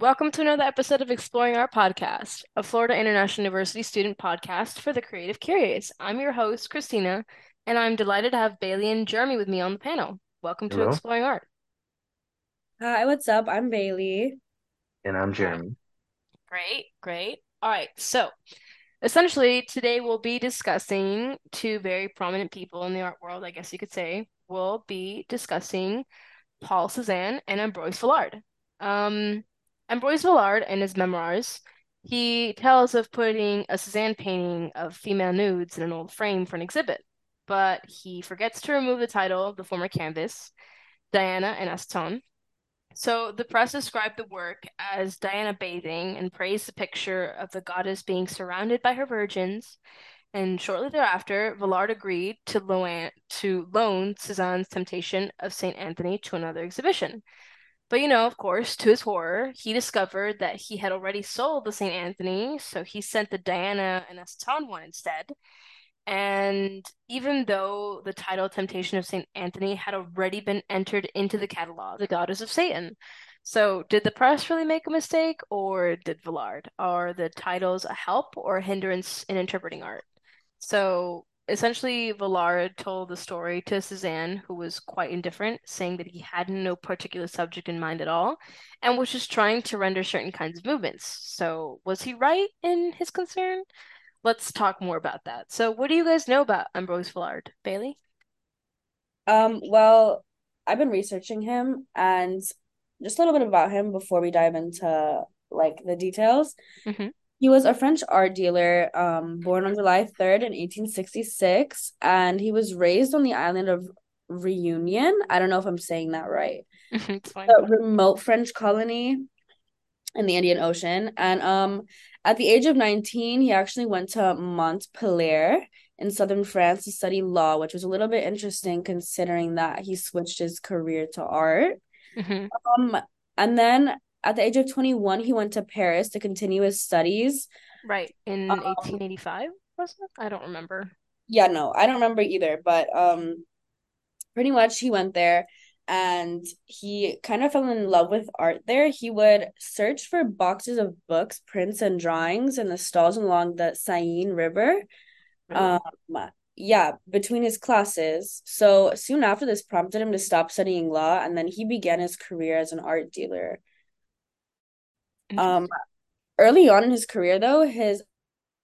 Welcome to another episode of Exploring Art Podcast, a Florida International University student podcast for the creative curious. I'm your host, Christina, and I'm delighted to have Bailey and Jeremy with me on the panel. Welcome to Exploring Art. Hi, what's up? I'm Bailey. and I'm Jeremy. Great, great. All right, so essentially today we'll be discussing two very prominent people in the art world, I guess you could say. We'll be discussing Paul Cézanne and Ambroise Vollard. Um, Ambroise Vollard, in his memoirs, he tells of putting a Cézanne painting of female nudes in an old frame for an exhibit, but he forgets to remove the title of the former canvas, Diana and Actaeon. So the press described the work as Diana bathing and praised the picture of the goddess being surrounded by her virgins. And shortly thereafter, Vollard agreed to loan, to loan Cézanne's Temptation of St. Anthony to another exhibition. But you know, of course, to his horror, he discovered that he had already sold the St. Anthony, so he sent the Diana and Actaeon one instead. And even though the title Temptation of St. Anthony had already been entered into the catalog, the Goddess of Satan. So, did the press really make a mistake, or did Villard? Are the titles a help or a hindrance in interpreting art? So, essentially, Vollard told the story to Cézanne, who was quite indifferent, saying that he had no particular subject in mind at all, and was just trying to render certain kinds of movements. So, was he right in his concern? Let's talk more about that. So, what do you guys know about Ambroise Vollard, Bailey? Um, well, I've been researching him and just a little bit about him before we dive into like the details. hmm He was a French art dealer, um, born on July 3rd in 1866, and he was raised on the island of Reunion. I don't know if I'm saying that right. It's fine. A remote French colony in the Indian Ocean. And um, at the age of 19, he actually went to Montpellier in southern France to study law, which was a little bit interesting considering that he switched his career to art. hmm Um, and then at the age of 21, he went to Paris to continue his studies. Right, in Um, 1885, was it? I don't remember. yeah, no, I don't remember either, but um, pretty much he went there and he kind of fell in love with art there. He would search for boxes of books, prints, and drawings in the stalls along the Seine River. Um, yeah, between his classes. So soon after this prompted him to stop studying law, and then he began his career as an art dealer. Um, early on in his career, though, his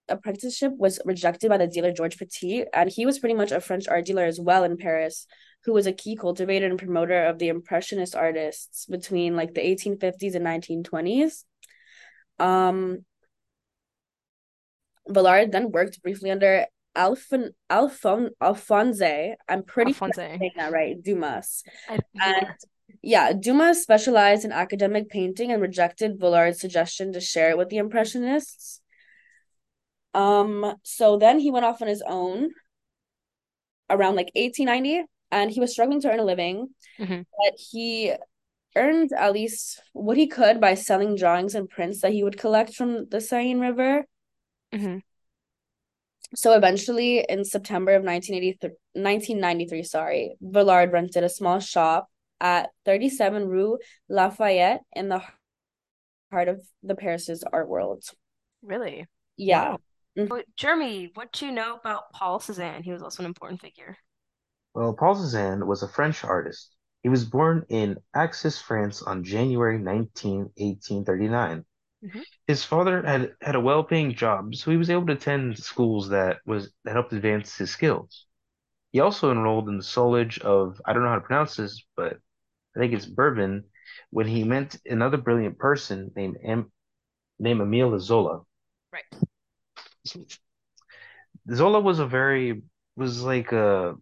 apprenticeship was rejected by the dealer George Petit, and he was pretty much a French art dealer as well in Paris, who was a key cultivator and promoter of the Impressionist artists between like the 1850s and 1920s. Um, Villard then worked briefly under Alphon Alphon Alphonse. I'm pretty sure I'm Alphonse. saying that right, Dumas. And. Yeah, Dumas specialized in academic painting and rejected Villard's suggestion to share it with the Impressionists. Um, so then he went off on his own around like 1890 and he was struggling to earn a living, hmm but he earned at least what he could by selling drawings and prints that he would collect from the Seine River. hmm So eventually in September of 1983, 1993, sorry, Villard rented a small shop at 37 Rue Lafayette in the heart of the Paris's art world. Really? Yeah. Wow. But Jeremy, what do you know about Paul Cézanne? He was also an important figure. Well, Paul Cézanne was a French artist. He was born in Axis, France on January 19, 1839. hmm His father had had a well-paying job, so he was able to attend schools that was that helped advance his skills. He also enrolled in the Solage of, I don't know how to pronounce this, but I think it's Bourbon, when he met another brilliant person named Em, named Emile Zola. Right. Zola was a very was like a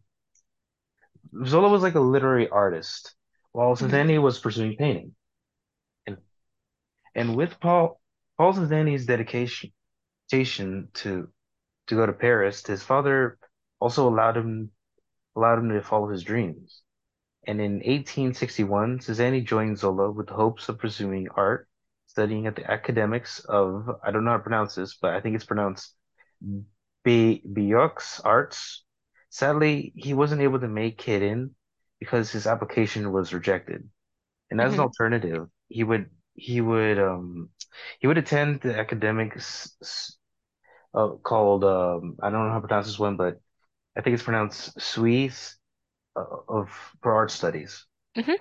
Zola was like a literary artist, while hmm was pursuing painting. And and with Paul Paul dedication dedication to to go to Paris, his father also allowed him allowed him to follow his dreams. And in 1861, Cézanne joined Zola with the hopes of pursuing art, studying at the academics of I don't know how to pronounce this, but I think it's pronounced B Bioux Arts. Sadly, he wasn't able to make it in because his application was rejected. And as an hmm alternative, he would he would um he would attend the academic uh, called um I don't know how to pronounce this one, but I think it's pronounced Suisse uh, of for art studies. hmm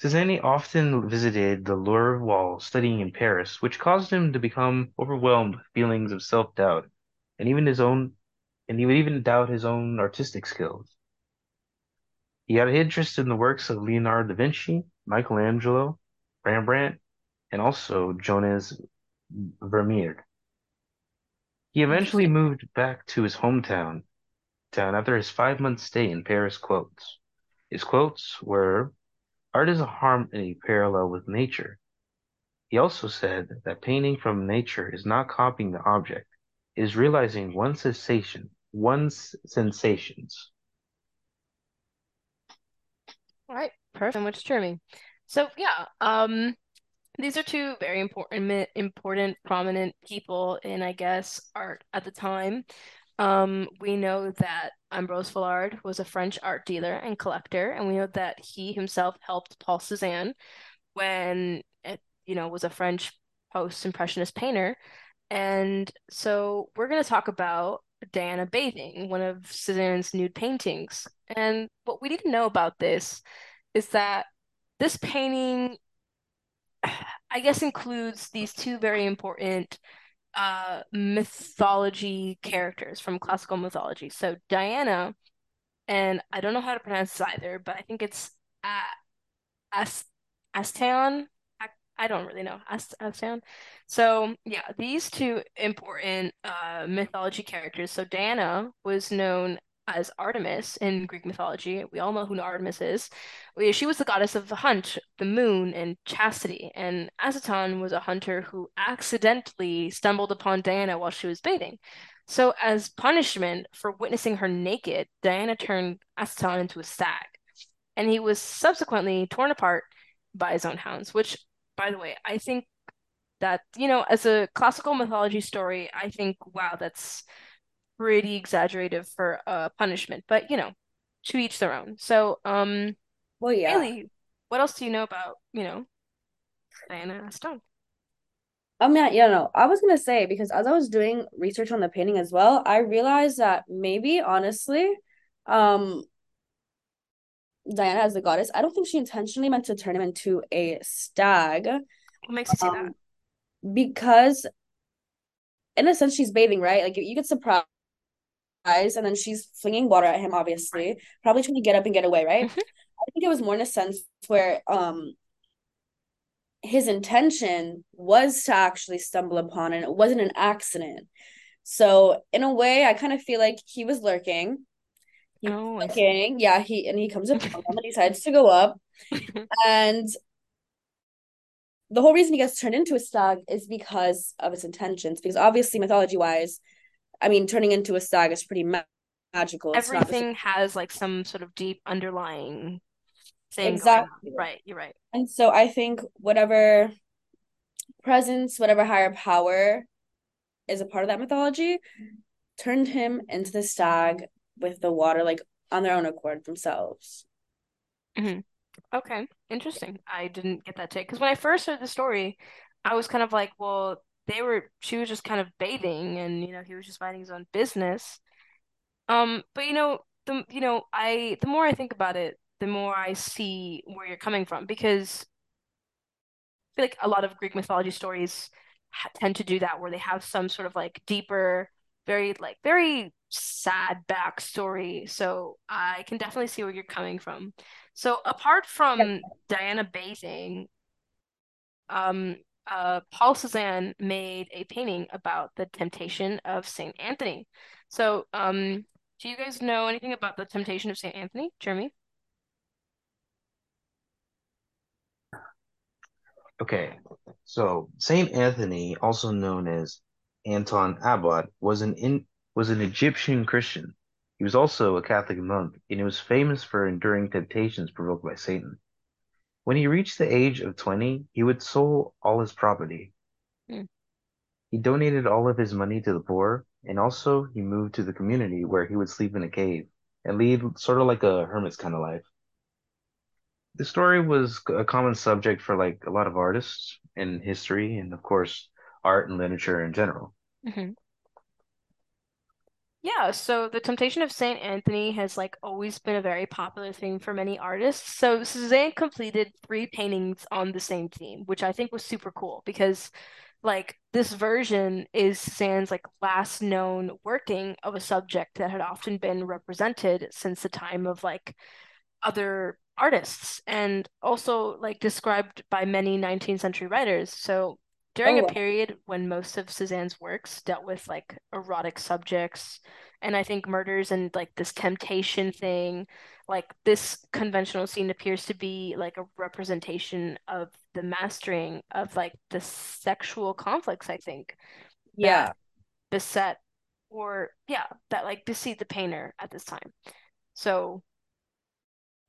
Cézanne often visited the Louvre while studying in Paris, which caused him to become overwhelmed with feelings of self-doubt, and even his own, and he would even doubt his own artistic skills. He had an interest in the works of Leonardo da Vinci, Michelangelo, Rembrandt, and also Johannes Vermeer. He eventually moved back to his hometown town after his five-month stay in Paris. Quotes. His quotes were, Art is a harmony parallel with nature. He also said that painting from nature is not copying the object, is realizing one's sensation, one's sensations. All right, perfect. So much charming. So yeah, um, these are two very important, important, prominent people in, I guess, art at the time. Um, we know that Ambrose Vollard was a French art dealer and collector, and we know that he himself helped Paul Cézanne when it, you know, was a French post-impressionist painter. And so we're going to talk about Diana Bathing, one of Cézanne's nude paintings. And what we need to know about this is that this painting, I guess, includes these two very important uh, mythology characters from classical mythology. So Diana, and I don't know how to pronounce this either, but I think it's uh, As Asteon. I, don't really know Ast Asteon. So yeah, these two important uh, mythology characters. So Diana was known as Artemis in Greek mythology. We all know who Artemis is. She was the goddess of the hunt, the moon, and chastity. And Azoton was a hunter who accidentally stumbled upon Diana while she was bathing. So, as punishment for witnessing her naked, Diana turned Azoton into a stag. And he was subsequently torn apart by his own hounds, which, by the way, I think that, you know, as a classical mythology story, I think, wow, that's pretty exaggerated for uh punishment, but you know, to each their own. So, um, Well, yeah. Haley, what else do you know about, you know, Diana Stone? I mean, yeah, no, I was gonna say because as I was doing research on the painting as well, I realized that maybe honestly, um, Diana as the goddess, I don't think she intentionally meant to turn him into a stag. What makes you say that? Um, because in a sense she's bathing, right? Like you, you get surprised and then she's flinging water at him, obviously, probably trying to get up and get away, right? Mhm. I think it was more in a sense where um his intention was to actually stumble upon and it wasn't an accident. So in a way, I kind of feel like he was lurking. He was Oh, see. looking, yeah, he and he comes upon him and he decides to go up. And the whole reason he gets turned into a stag is because of his intentions. Because obviously, mythology wise, I mean, turning into a stag is pretty ma- magical. It's not the. Everything has like some sort of deep underlying thing. Exactly. Right, you're right. And so I think whatever presence, whatever higher power is a part of that mythology, turned him into the stag with the water, like on their own accord themselves. hmm Okay, interesting. I didn't get that take because when I first heard the story, I was kind of like, well, they were, she was just kind of bathing and, you know, he was just minding his own business. Um, but you know, the you know, I the more I think about it, the more I see where you're coming from because I feel like a lot of Greek mythology stories ha tend to do that where they have some sort of like deeper, very like very sad backstory. So I can definitely see where you're coming from. So apart from Diana bathing, um, uh, Paul Cézanne made a painting about the temptation of Saint Anthony. So, um, do you guys know anything about the temptation of Saint Anthony, Jeremy? Okay, so Saint Anthony, also known as Anton Abbot, was an in, was an Egyptian Christian. He was also a Catholic monk, and he was famous for enduring temptations provoked by Satan. When he reached the age of 20, he would sell all his property. Hmm. He donated all of his money to the poor, and also he moved to the community where he would sleep in a cave and lead sort of like a hermit's kind of life. the story was a common subject for like a lot of artists in history and of course art and literature in general. hmm Yeah, so the Temptation of Saint Anthony has like always been a very popular thing for many artists. So Cézanne completed three paintings on the same theme, which I think was super cool because like this version is Cézanne's like last known working of a subject that had often been represented since the time of like other artists and also like described by many 19th century writers. So during a Oh, period when most of Cézanne's works dealt with like erotic subjects and I think murders and like this temptation thing, like this conventional scene appears to be like a representation of the mastering of like the sexual conflicts, I think, yeah. beset or yeah, that like beset the painter at this time. So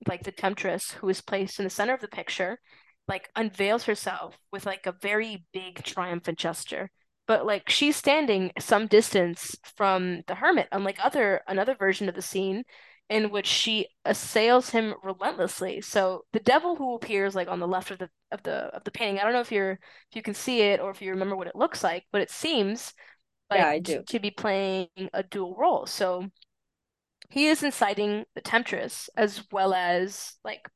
like the temptress who is placed in the center of the picture like unveils herself with like a very big triumphant gesture. But like she's standing some distance from the hermit unlike other another version of the scene in which she assails him relentlessly. So the devil who appears like on the left of the of the of the painting i don't know if you're if you can see it or if you remember what it looks like but it seems Yeah, like I t- do. to be playing a dual role. So he is inciting the temptress as well as like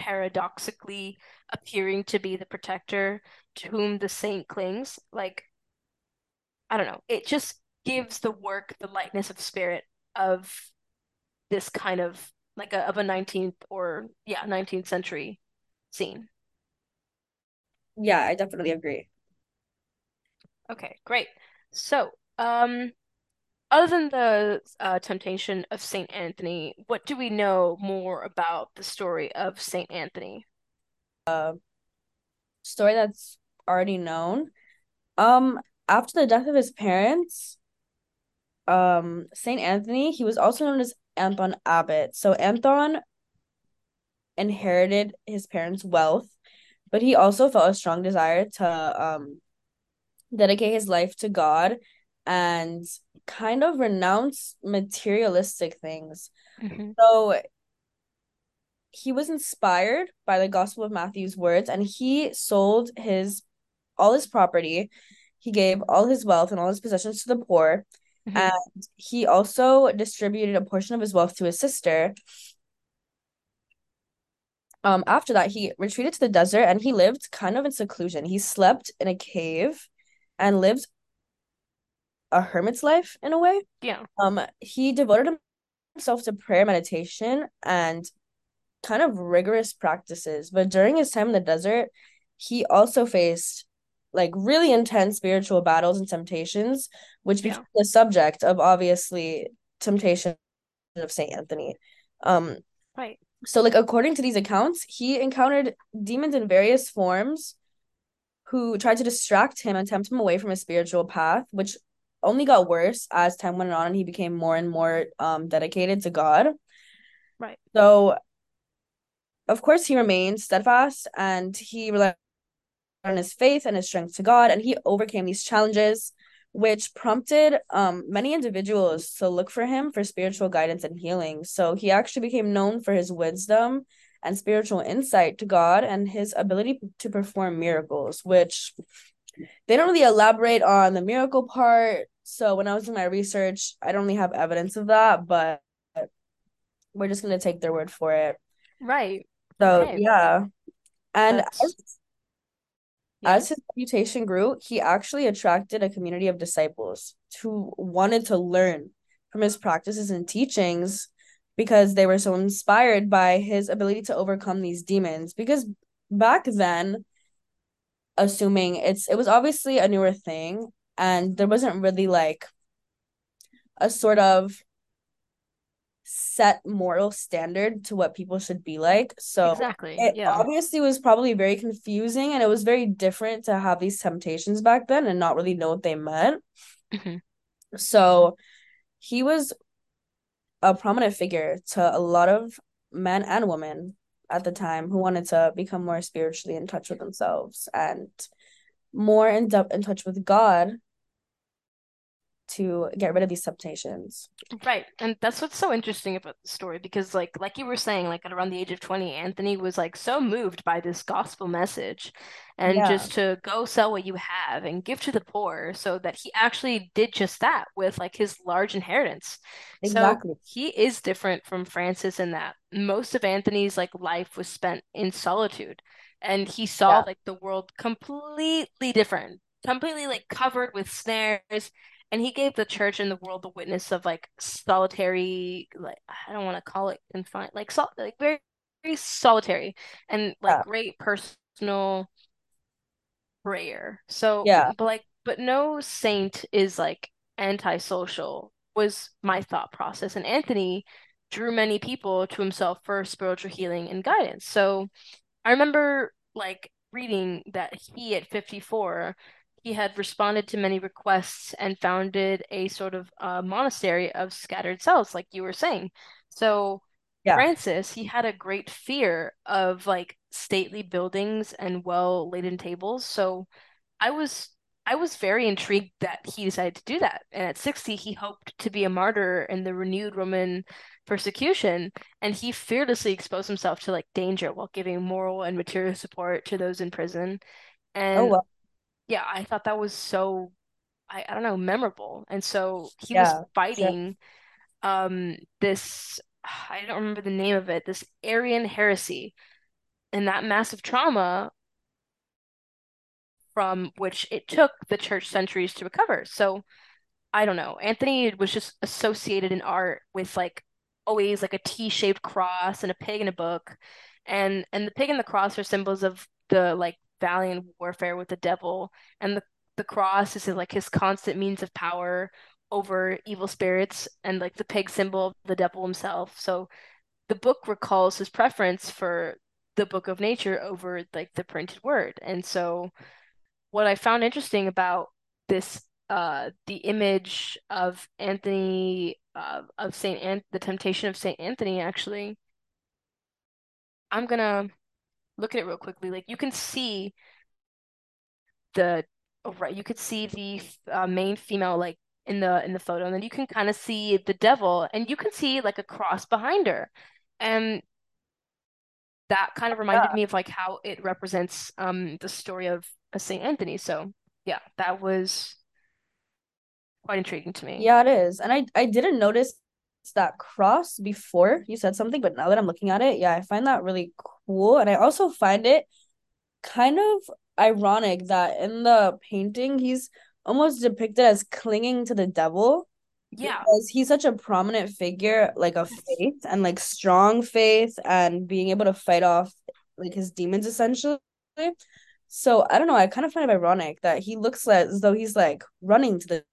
paradoxically appearing to be the protector to whom the saint clings. Like, I don't know, it just gives the work the lightness of spirit of this kind of like a of a 19th or yeah, 19th century scene. Yeah, I definitely agree. Okay, great. So, um other than the uh, temptation of Saint Anthony, what do we know more about the story of Saint Anthony? Story that's already known. Um, after the death of his parents, um, Saint Anthony, he was also known as Anthon Abbot. So Anthon inherited his parents' wealth, but he also felt a strong desire to um dedicate his life to God and kind of renounce materialistic things. hmm So he was inspired by the Gospel of Matthew's words and he sold his all his property. He gave all his wealth and all his possessions to the poor. hmm And he also distributed a portion of his wealth to his sister. Um, after that, he retreated to the desert and he lived kind of in seclusion. He slept in a cave and lived a hermit's life in a way. Yeah. Um, he devoted himself to prayer, meditation, and kind of rigorous practices. But during his time in the desert, he also faced like really intense spiritual battles and temptations, which became Yeah. the subject of obviously temptation of Saint Anthony. Um, Right. so like according to these accounts, he encountered demons in various forms who tried to distract him and tempt him away from his spiritual path, which only got worse as time went on and he became more and more um dedicated to God. Right. So of course he remained steadfast and he relied on his faith and his strength to God and he overcame these challenges which prompted um many individuals to look for him for spiritual guidance and healing. So he actually became known for his wisdom and spiritual insight to God and his ability to perform miracles, which they don't really elaborate on the miracle part. So when I was doing my research, I don't really have evidence of that, but we're just gonna take their word for it. Right. So Okay. yeah. And as, yeah. as his reputation grew, he actually attracted a community of disciples who wanted to learn from his practices and teachings because they were so inspired by his ability to overcome these demons. Because back then, assuming it's it was obviously a newer thing and there wasn't really like a sort of set moral standard to what people should be like. So Exactly. it Yeah. obviously was probably very confusing and it was very different to have these temptations back then and not really know what they meant. hmm So he was a prominent figure to a lot of men and women at the time who wanted to become more spiritually in touch with themselves and more in depth in touch with God to get rid of these temptations. Right. And that's what's so interesting about the story because like like you were saying, like at around the age of 20, Anthony was like so moved by this gospel message and Yeah, just to go sell what you have and give to the poor so that he actually did just that with like his large inheritance. So he is different from Francis in that most of Anthony's like life was spent in solitude and he saw Yeah. like the world completely different, completely like covered with snares and he gave the church and the world the witness of like solitary like I don't want to call it confined like sol like very, very solitary and like Yeah. great personal prayer. So Yeah. but like but no saint is like antisocial was my thought process and Anthony drew many people to himself for spiritual healing and guidance. So I remember like reading that he at 54 he had responded to many requests and founded a sort of uh, monastery of scattered cells, like you were saying. So Yeah. Francis, he had a great fear of like stately buildings and well-laden tables. So I was I was very intrigued that he decided to do that. And at 60, he hoped to be a martyr in the renewed Roman persecution, and he fearlessly exposed himself to like danger while giving moral and material support to those in prison. Oh And well. Yeah, I thought that was so I, I don't know, memorable. And so he was Yeah. Sure. fighting um this I don't remember the name of it, this Arian heresy and that massive trauma from which it took the church centuries to recover. So I don't know. Anthony was just associated in art with like always like a T-shaped cross and a pig in a book. And and the pig and the cross are symbols of the like valiant warfare with the devil. And the the cross is like his constant means of power over evil spirits and like the pig symbol of the devil himself. So the book recalls his preference for the book of nature over like the printed word. And so what I found interesting about this uh the image of Anthony uh, of Saint the Temptation of Saint Anthony actually I'm gonna look at it real quickly like you can see the oh, right you could see the uh, main female like in the in the photo and then you can kind of see the devil and you can see like a cross behind her and that kind of reminded Yeah. me of like how it represents um the story of, of Saint Anthony so yeah that was quite intriguing to me Yeah, it is. And I I didn't notice that cross before you said something, but now that I'm looking at it, yeah, I find that really cool. And I also find it kind of ironic that in the painting he's almost depicted as clinging to the devil yeah because he's such a prominent figure, like of faith and like strong faith and being able to fight off like his demons essentially. So I don't know, I kind of find it ironic that he looks like, as though he's like running to the,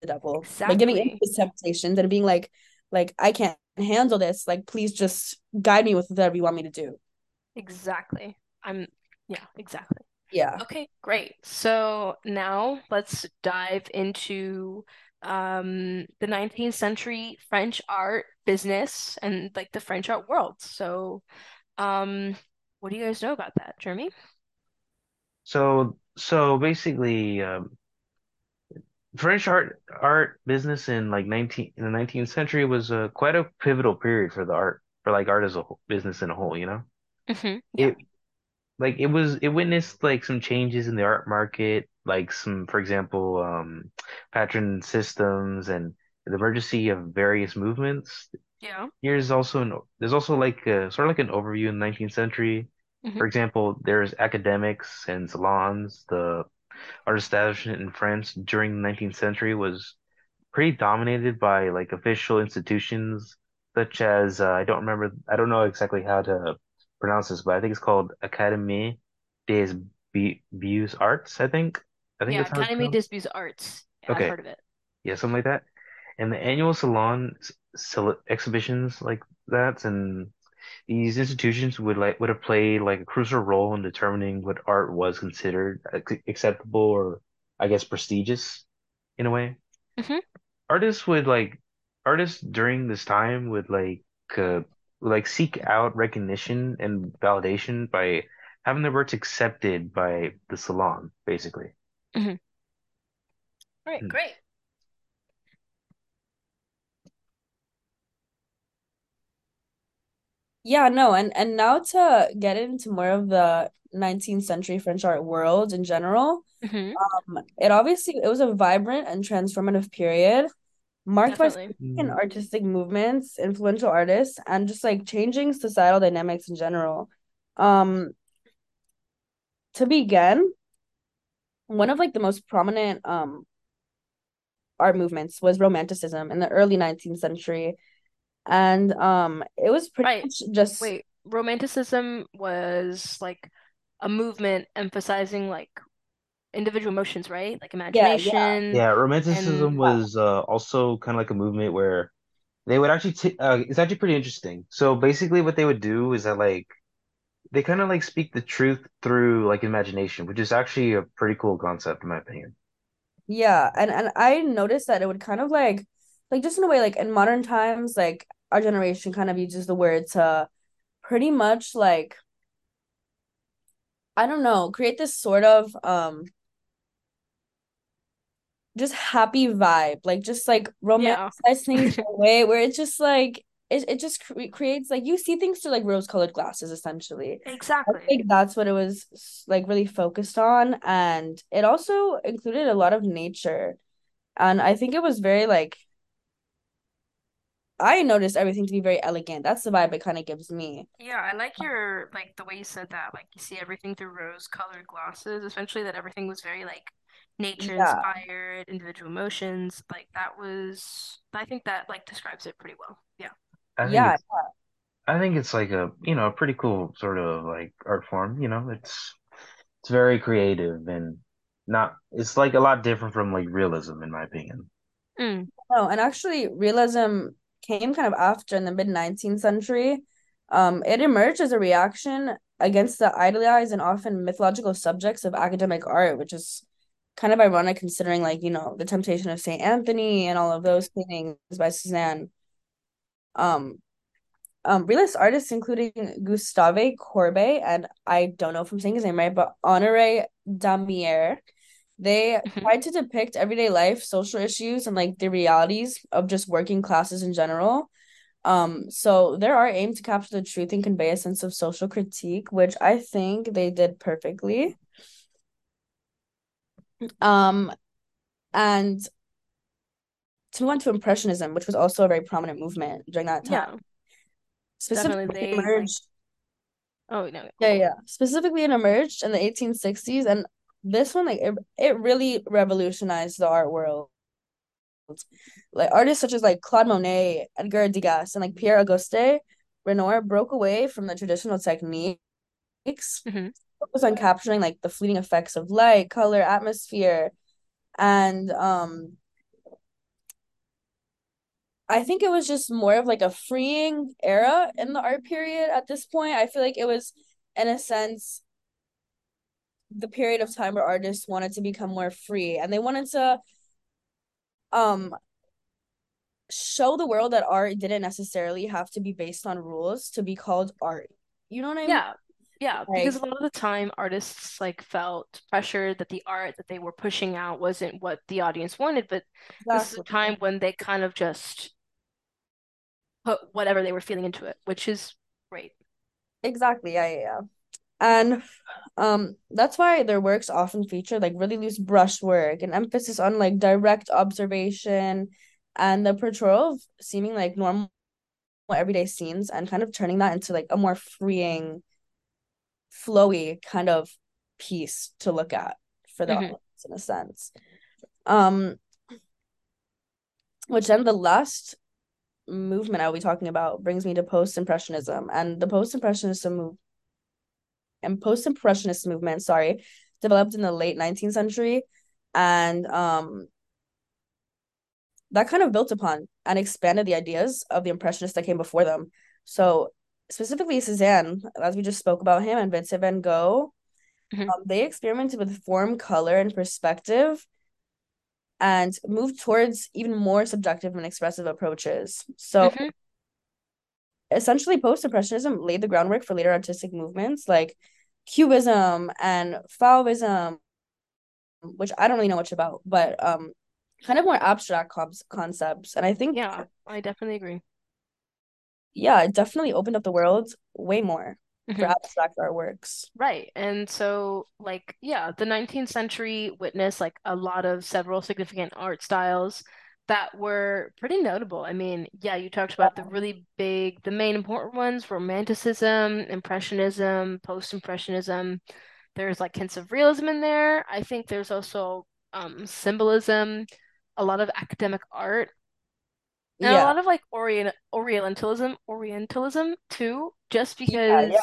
the devil, like giving into exactly his temptations and being like, like I can't handle this. Like please just guide me with whatever you want me to do. exactly I'm yeah exactly Yeah. Okay, great. So now let's dive into um, the 19th century French art business and like the French art world. So, um, what do you guys know about that, Jeremy? So so basically, um, French art art business in like 19 in the 19th century was uh, quite a pivotal period for the art for like art as a whole, business in a whole, you know? hmm Yeah. It like it was it witnessed like some changes in the art market, like some, for example, um, patron systems and the emergence of various movements. Yeah. Here's also an there's also like a, sort of like an overview in the 19th century. hmm For example, there's academics and salons. The art establishment in France during the 19th century was pretty dominated by like official institutions such as uh, I don't remember I don't know exactly how to pronounce this, but I think it's called Académie des Beaux Arts, I think. I think Yeah, that's Académie des Beaux-Arts. Yeah, I've Okay, heard of it. yeah, something like that. And the annual salon exhibitions like that, and these institutions would like would have played like a crucial role in determining what art was considered acceptable or I guess prestigious in a way. hmm Artists would like artists during this time would like uh, like seek out recognition and validation by having their works accepted by the salon, basically. hmm All right, Hmm. great. Yeah, no, and and now to get into more of the 19th century French art world in general, hmm um, it obviously it was a vibrant and transformative period marked by Definitely. significant Mm, artistic movements, influential artists, and just like changing societal dynamics in general. Um, to begin, one of like the most prominent um art movements was Romanticism in the early 19th century. And um it was pretty Right. much just Wait, Romanticism was like a movement emphasizing like individual emotions, right? Like imagination yeah, yeah, imagination yeah, and Romanticism was uh, also kind of like a movement where they would actually t uh, it's actually pretty interesting. So basically, what they would do is that like they kind of like speak the truth through like imagination, which is actually a pretty cool concept in my opinion. yeah. And and I noticed that it would kind of like like just in a way, like in modern times, like our generation kind of uses the word to pretty much like I don't know, create this sort of um just happy vibe, like just like yeah. romanticize things in a way where it's just like it, it just cre creates like you see things through like rose-colored glasses essentially. Exactly. I think that's what it was like really focused on, and it also included a lot of nature, and I think it was very like I noticed everything to be very elegant. That's the vibe it kind of gives me. Yeah, I like your like the way you said that. Like you see everything through rose-colored glasses, especially that everything was very like nature Yeah, inspired, individual emotions. Like that was I think that like describes it pretty well. Yeah. I think yeah, it's I think it's like a you know a pretty cool sort of like art form. You know, it's it's very creative and not it's like a lot different from like realism in my opinion. Mm, no, and actually, realism came kind of after in the mid 19th century. Um, it emerged as a reaction against the idealized and often mythological subjects of academic art, which is kind of ironic considering, like, you know, the Temptation of Saint Anthony and all of those paintings by Cézanne. Um, um, realist artists including Gustave Courbet and I don't know if I'm saying his name right, but Honoré Daumier. They hmm tried to depict everyday life, social issues, and like the realities of just working classes in general. Um, so there are aimed to capture the truth and convey a sense of social critique, which I think they did perfectly. Um, and to move on to Impressionism, which was also a very prominent movement during that time, Yeah, specifically they like emerged oh no. Yeah, yeah. Specifically, it emerged in the 1860s, and this one, like, it, it really revolutionized the art world. Like artists such as like Claude Monet, Edgar Degas, and like Pierre Auguste Renoir broke away from the traditional techniques, hmm focused on capturing like the fleeting effects of light, color, atmosphere, and um, I think it was just more of like a freeing era in the art period at this point. I feel like it was, in a sense, the period of time where artists wanted to become more free and they wanted to um show the world that art didn't necessarily have to be based on rules to be called art. You know what I mean? Yeah. Yeah, because a lot of the time artists like felt pressured that the art that they were pushing out wasn't what the audience wanted, but this is a time when they kind of just put whatever they were feeling into it, which is great. Exactly. Yeah, yeah, yeah. And um that's why their works often feature like really loose brushwork and emphasis on like direct observation and the portrayal of seeming like normal everyday scenes and kind of turning that into like a more freeing flowy kind of piece to look at for the hmm audience in a sense. Um, which then the last movement I'll be talking about brings me to post-impressionism. And the post-impressionism move and post-impressionist movement, sorry, developed in the late 19th century. And um that kind of built upon and expanded the ideas of the impressionists that came before them. So specifically Cézanne, as we just spoke about him, and Vincent van Gogh, hmm um, they experimented with form, color, and perspective and moved towards even more subjective and expressive approaches. So hmm essentially, post-impressionism laid the groundwork for later artistic movements like cubism and fauvism, which I don't really know much about, but um, kind of more abstract concepts. And I think Yeah, I definitely agree. yeah, it definitely opened up the world way more for Mhm. abstract artworks. Right. And so, like, yeah, the 19th century witnessed like a lot of several significant art styles that were pretty notable. I mean, yeah, you talked about the really big, the main important ones, Romanticism, Impressionism, Post-Impressionism. There's like hints of realism in there. I think there's also um, symbolism, a lot of academic art, and a lot of like Orient Orientalism, Orientalism too, just Yeah, yeah.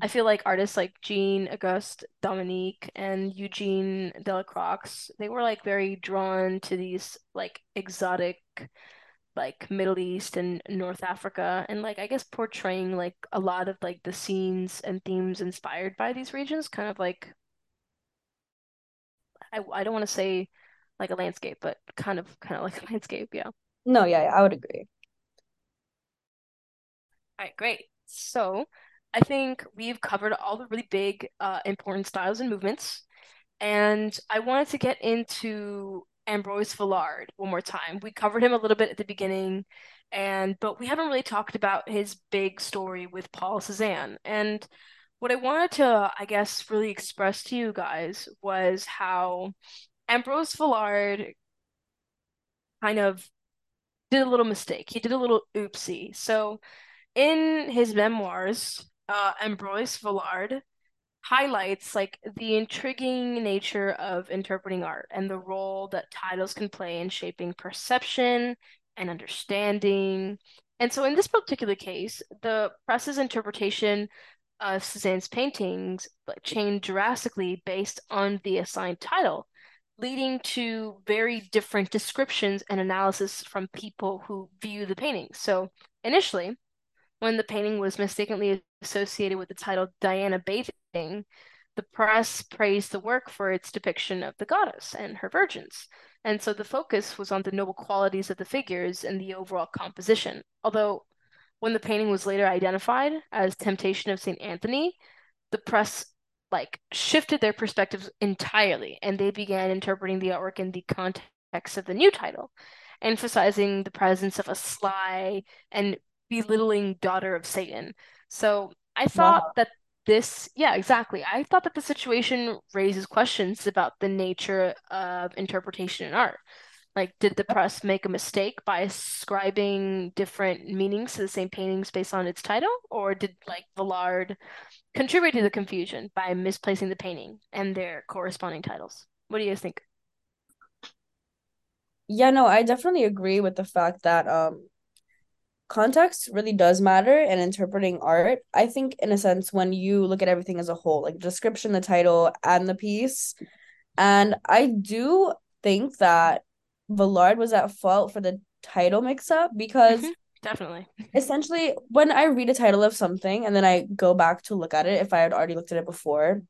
I feel like artists like Jean Auguste Dominique and Eugene Delacroix, they were like very drawn to these like exotic like Middle East and North Africa and like I guess portraying like a lot of like the scenes and themes inspired by these regions, kind of like I I don't want to say like a landscape, but kind of kind of like a landscape, yeah. No, yeah, yeah, I would agree. All right, great. So I think we've covered all the really big, uh, important styles and movements, and I wanted to get into Ambroise Vollard one more time. We covered him a little bit at the beginning, and but we haven't really talked about his big story with Paul Cézanne. And what I wanted to, I guess, really express to you guys was how Ambroise Vollard kind of did a little mistake. He did a little oopsie. So in his memoirs, uh, Ambroise Vollard highlights like the intriguing nature of interpreting art and the role that titles can play in shaping perception and understanding. And so in this particular case, the press's interpretation of Cézanne's paintings changed drastically based on the assigned title, leading to very different descriptions and analysis from people who view the painting. So initially, when the painting was mistakenly associated with the title Diana Bathing, the press praised the work for its depiction of the goddess and her virgins. And so the focus was on the noble qualities of the figures and the overall composition. Although, when the painting was later identified as Temptation of St. Anthony, the press like shifted their perspectives entirely and they began interpreting the artwork in the context of the new title, emphasizing the presence of a sly and belittling daughter of Satan. So I thought Wow. that this, yeah, exactly. I thought that the situation raises questions about the nature of interpretation in art. Like, did the press make a mistake by ascribing different meanings to the same paintings based on its title? Or did, like, Villard contribute to the confusion by misplacing the painting and their corresponding titles? What do you guys think? Yeah, no, I definitely agree with the fact that um context really does matter in interpreting art. I think in a sense when you look at everything as a whole, like description, the title, and the piece. And I do think that Villard was at fault for the title mix-up because hmm definitely. essentially when I read a title of something and then I go back to look at it if I had already looked at it before,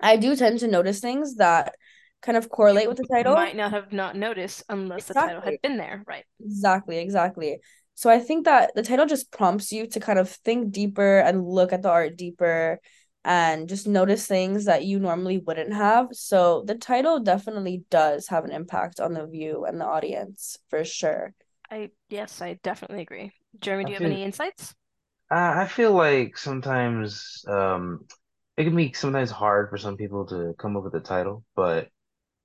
I do tend to notice things that kind of correlate with the title. might not have not noticed unless the title had been there, right? Exactly, exactly. So I think that the title just prompts you to kind of think deeper and look at the art deeper and just notice things that you normally wouldn't have. So the title definitely does have an impact on the view and the audience for sure. I yes, I definitely agree. Jeremy, do you have any insights? I I feel like sometimes um it can be sometimes hard for some people to come up with a title, but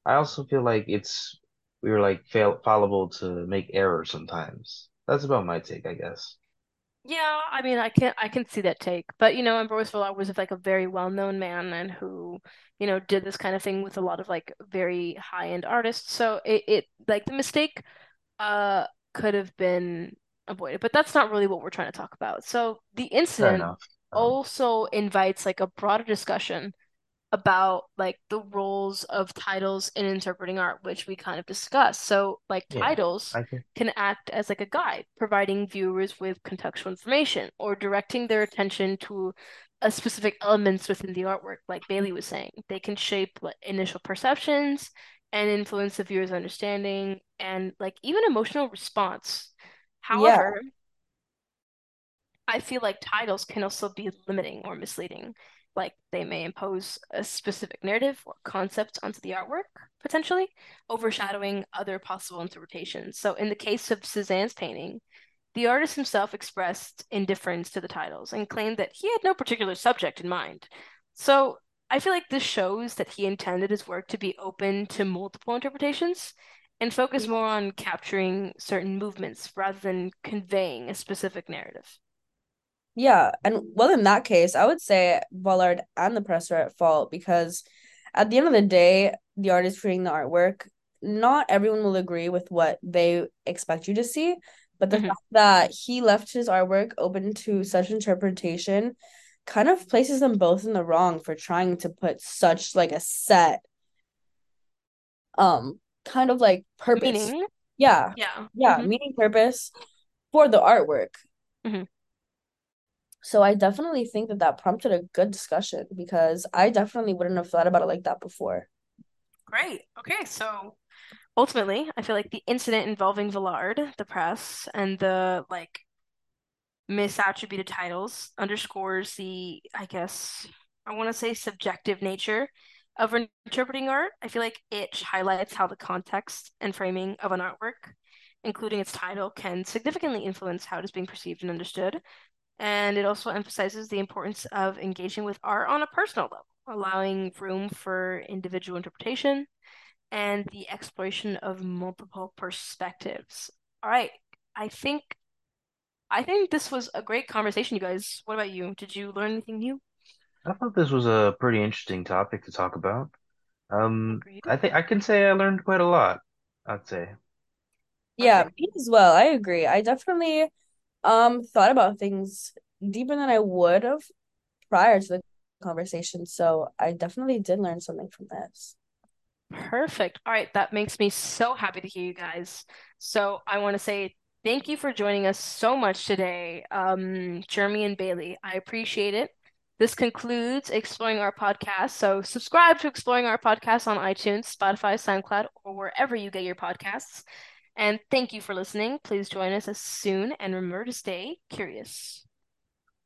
I also feel like it's we're like fail fallible to make errors sometimes. That's about my take, I guess. Yeah, I mean, I can I can see that take, but you know, Ambroise Vollard was like a very well-known man and who, you know, did this kind of thing with a lot of like very high-end artists. So it, it like the mistake uh could have been avoided, but that's not really what we're trying to talk about. So the incident. Also invites like a broader discussion about like the roles of titles in interpreting art, which we kind of discussed. So, like yeah, titles can. can act as like a guide, providing viewers with contextual information or directing their attention to a specific elements within the artwork, like Bailey was saying. They can shape like, initial perceptions and influence the viewer's understanding and like even emotional response. Yeah, However, I feel like titles can also be limiting or misleading. Like they may impose a specific narrative or concept onto the artwork, potentially, overshadowing other possible interpretations. So in the case of Cézanne's painting, the artist himself expressed indifference to the titles and claimed that he had no particular subject in mind. So I feel like this shows that he intended his work to be open to multiple interpretations and focus more on capturing certain movements rather than conveying a specific narrative. Yeah, and well, in that case, I would say Vollard and the press are at fault because at the end of the day, the artist creating the artwork, not everyone will agree with what they expect you to see. But the Mhm. fact that he left his artwork open to such interpretation kind of places them both in the wrong for trying to put such like a set um kind of like purpose. Meaning, Yeah. yeah. Yeah, Mhm. meaning purpose for the artwork. Mhm. So I definitely think that that prompted a good discussion because I definitely wouldn't have thought about it like that before. Great. Okay, so ultimately, I feel like the incident involving Vollard, the press, and the like misattributed titles underscores the, I guess, I want to say subjective nature of interpreting art. I feel like it highlights how the context and framing of an artwork, including its title, can significantly influence how it is being perceived and understood. And it also emphasizes the importance of engaging with art on a personal level, allowing room for individual interpretation and the exploration of multiple perspectives. All right, I think I think this was a great conversation, you guys. What about you? Did you learn anything new? I thought this was a pretty interesting topic to talk about. Um, Agreed. I think I can say I learned quite a lot, I'd say. Yeah, Perfect. me as well. I agree. I definitely um thought about things deeper than I would have prior to the conversation. So I definitely did learn something from this. Perfect. All right, that makes me so happy to hear you guys. So I want to say thank you for joining us so much today, um, Jeremy and Bailey. I appreciate it. This concludes Exploring Our Podcast. So subscribe to Exploring Our Podcast on iTunes, Spotify, SoundCloud, or wherever you get your podcasts. And thank you for listening. Please join us as soon and remember to stay curious.